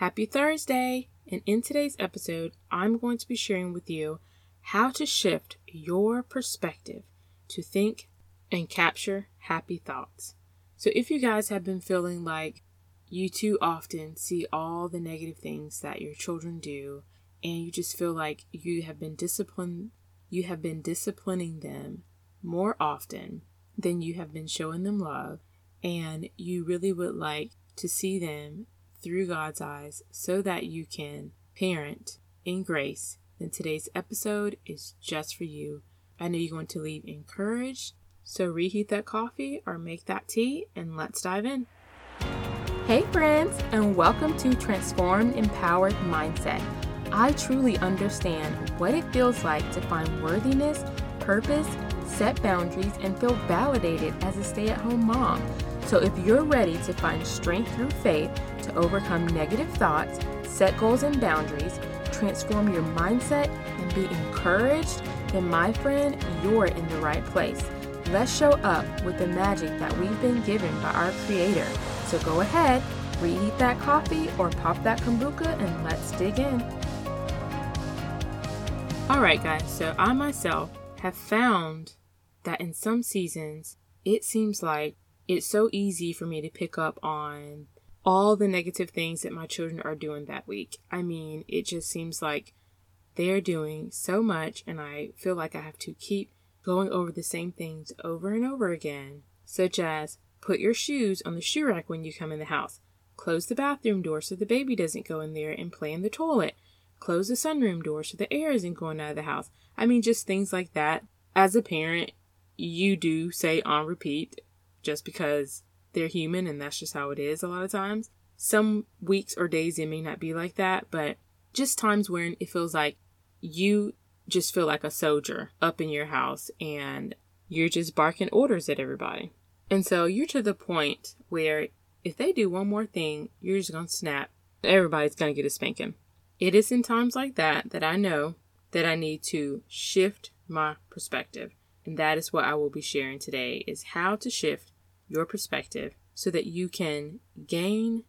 Happy Thursday! And in today's episode, I'm going to be sharing with you how to shift your perspective to think and capture happy thoughts. So, if you guys have been feeling like you too often see all the negative things that your children do, and you just feel like you have been disciplined, you have been disciplining them more often than you have been showing them love, and you really would like to see them through God's eyes so that you can parent in grace, then today's episode is just for you. I know you're going to leave encouraged, so reheat that coffee or make that tea and let's dive in. Hey, friends, and welcome to Transformed Empowered Mindset. I truly understand what it feels like to find worthiness, purpose, set boundaries, and feel validated as a stay at home mom. So, if you're ready to find strength through faith to overcome negative thoughts, set goals and boundaries, transform your mindset, and be encouraged, then, my friend, you're in the right place. Let's show up with the magic that we've been given by our Creator. So, go ahead, reheat that coffee or pop that kombucha, and let's dig in. Alright, guys, so I myself have found that in some seasons, it seems like it's so easy for me to pick up on all the negative things that my children are doing that week. I mean, it just seems like they're doing so much, and I feel like I have to keep going over the same things over and over again, such as put your shoes on the shoe rack when you come in the house, close the bathroom door so the baby doesn't go in there and play in the toilet, close the sunroom door so the air isn't going out of the house. I mean, just things like that. As a parent, you do say on repeat just because they're human and that's just how it is a lot of times. Some weeks or days it may not be like that, but just times when it feels like you just feel like a soldier up in your house and you're just barking orders at everybody. And so you're to the point where if they do one more thing, you're just going to snap. Everybody's going to get a spanking. It is in times like that that I know that I need to shift my perspective. And that is what I will be sharing today is how to shift your perspective so that you can gain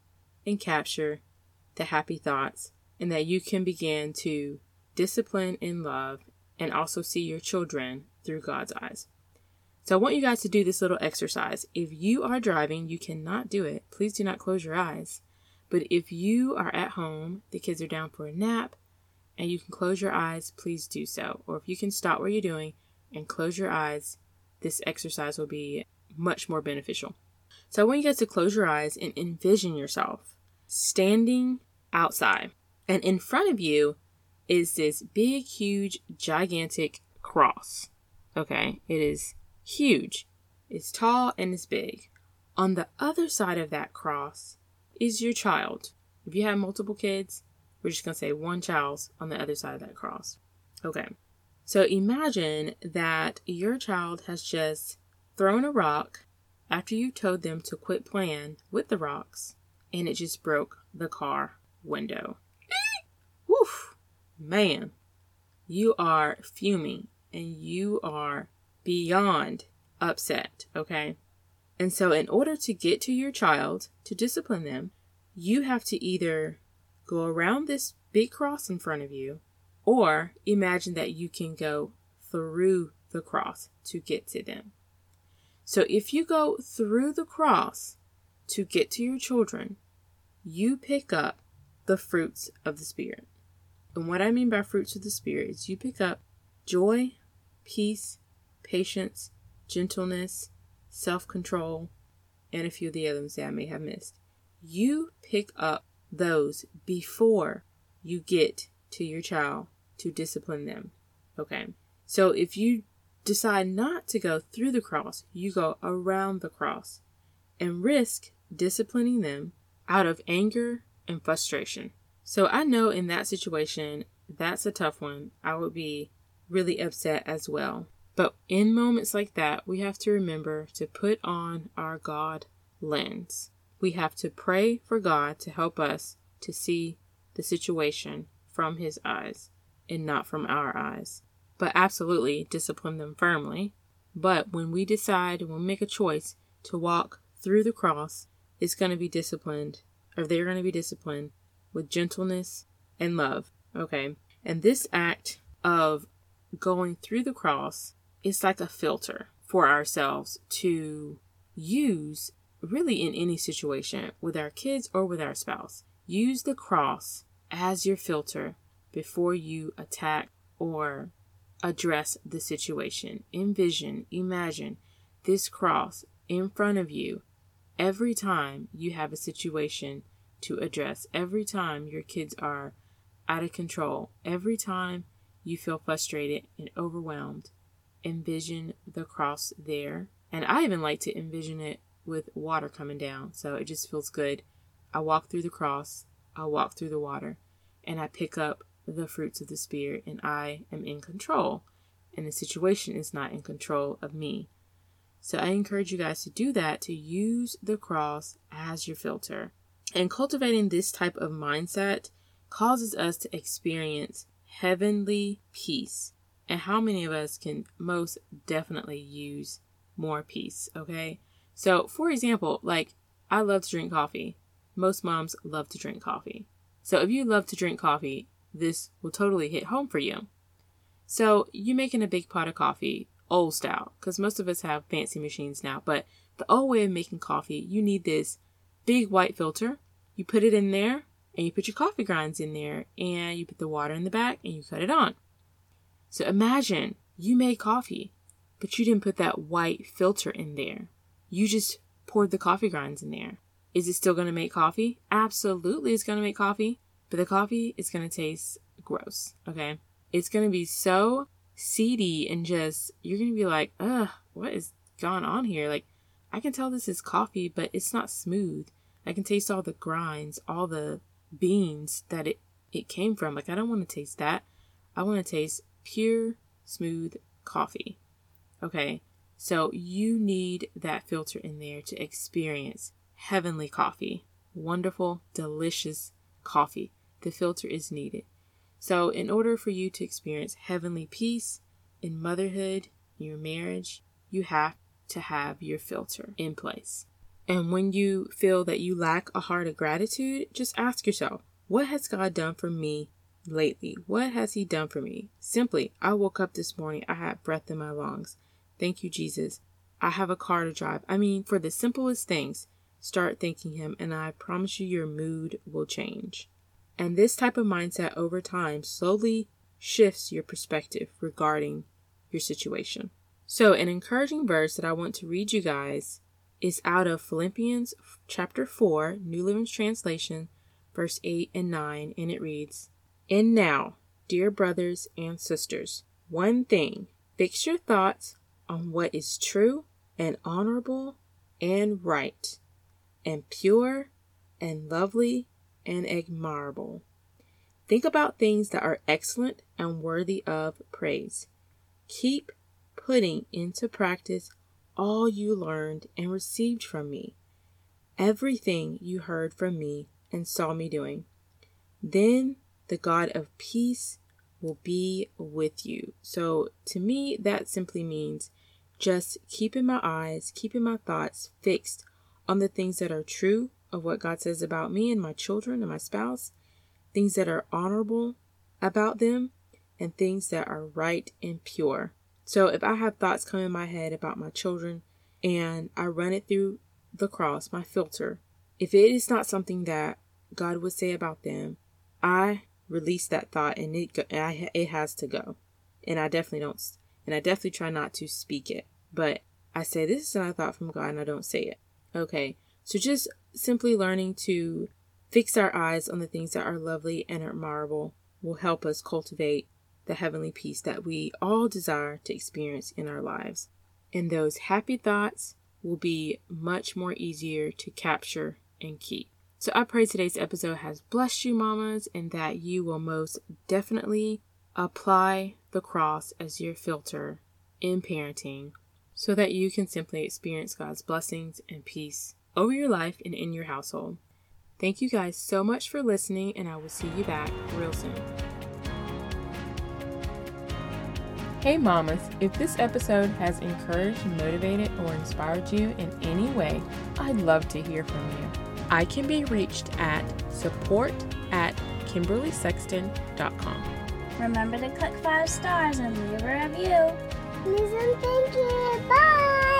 and capture the happy thoughts and that you can begin to discipline in love and also see your children through God's eyes. So I want you guys to do this little exercise. If you are driving, you cannot do it. Please do not close your eyes. But if you are at home, the kids are down for a nap, and you can close your eyes, please do so. Or if you can stop what you're doing and close your eyes, this exercise will be much more beneficial. So I want you guys to close your eyes and envision yourself standing outside. And in front of you is this big, huge, gigantic cross. Okay, it is huge. It's tall and it's big. On the other side of that cross is your child. If you have multiple kids, we're just going to say one child's on the other side of that cross. Okay. So imagine that your child has just thrown a rock after you told them to quit playing with the rocks and it just broke the car window. Woof! Man, you are fuming and you are beyond upset, okay? And so, in order to get to your child to discipline them, you have to either go around this big cross in front of you or imagine that you can go through the cross to get to them. So if you go through the cross to get to your children, you pick up the fruits of the Spirit. And what I mean by fruits of the Spirit is you pick up joy, peace, patience, gentleness, self control, and a few of the other that I may have missed. You pick up those before you get to your child to discipline them. Okay. So if you decide not to go through the cross, you go around the cross and risk disciplining them out of anger and frustration. So I know in that situation, that's a tough one. I would be really upset as well. But in moments like that, we have to remember to put on our God lens. We have to pray for God to help us to see the situation from His eyes and not from our eyes but absolutely discipline them firmly. But when we decide, when we make a choice to walk through the cross, it's going to be disciplined, or they're going to be disciplined with gentleness and love. Okay. And this act of going through the cross is like a filter for ourselves to use really in any situation with our kids or with our spouse. Use the cross as your filter before you attack or address the situation. Envision, imagine this cross in front of you every time you have a situation to address, every time your kids are out of control, every time you feel frustrated and overwhelmed. Envision the cross there. And I even like to envision it with water coming down, so it just feels good. I walk through the cross, I walk through the water, and I pick up the fruits of the Spirit, and I am in control, and the situation is not in control of me. So I encourage you guys to do that, to use the cross as your filter. And cultivating this type of mindset causes us to experience heavenly peace. And how many of us can most definitely use more peace? Okay. So, for example, like I love to drink coffee. Most moms love to drink coffee. So, if you love to drink coffee, this will totally hit home for you. So, you making a big pot of coffee, old style, because most of us have fancy machines now, but the old way of making coffee, you need this big white filter. You put it in there, and you put your coffee grinds in there, and you put the water in the back, and you cut it on. So, imagine you made coffee, but you didn't put that white filter in there. You just poured the coffee grinds in there. Is it still going to make coffee? Absolutely, it's going to make coffee, but the coffee is going to taste gross, okay? It's going to be so seedy and just, you're going to be like, ugh, what is going on here? Like, I can tell this is coffee, but it's not smooth. I can taste all the grinds, all the beans that it, it came from. Like, I don't want to taste that. I want to taste pure, smooth coffee. Okay, so you need that filter in there to experience heavenly coffee. Wonderful, delicious coffee the filter is needed. So, in order for you to experience heavenly peace in motherhood, in your marriage, you have to have your filter in place. And when you feel that you lack a heart of gratitude, just ask yourself, what has God done for me lately? What has He done for me? Simply, I woke up this morning, I had breath in my lungs. Thank you, Jesus. I have a car to drive. I mean, for the simplest things, start thanking Him, and I promise you, your mood will change. And this type of mindset over time slowly shifts your perspective regarding your situation. So, an encouraging verse that I want to read you guys is out of Philippians chapter 4, New Living Translation, verse 8 and 9, and it reads And now, dear brothers and sisters, one thing fix your thoughts on what is true and honorable and right and pure and lovely and admirable. Think about things that are excellent and worthy of praise. Keep putting into practice all you learned and received from me, everything you heard from me and saw me doing. Then the God of peace will be with you. So, to me, that simply means just keeping my eyes, keeping my thoughts fixed on the things that are true of what God says about me and my children and my spouse, things that are honorable about them, and things that are right and pure. So if I have thoughts come in my head about my children and I run it through the cross, my filter, if it is not something that God would say about them, I release that thought and it it has to go. And I definitely don't and I definitely try not to speak it. But I say this is what I thought from God and I don't say it. Okay. So just simply learning to fix our eyes on the things that are lovely and admirable will help us cultivate the heavenly peace that we all desire to experience in our lives. And those happy thoughts will be much more easier to capture and keep. So I pray today's episode has blessed you, mamas, and that you will most definitely apply the cross as your filter in parenting so that you can simply experience God's blessings and peace over your life and in your household. Thank you guys so much for listening, and I will see you back real soon. Hey, mamas, if this episode has encouraged, motivated, or inspired you in any way, I'd love to hear from you. I can be reached at support at kimberlysexton.com. Remember to click five stars and leave a review. Please and thank you.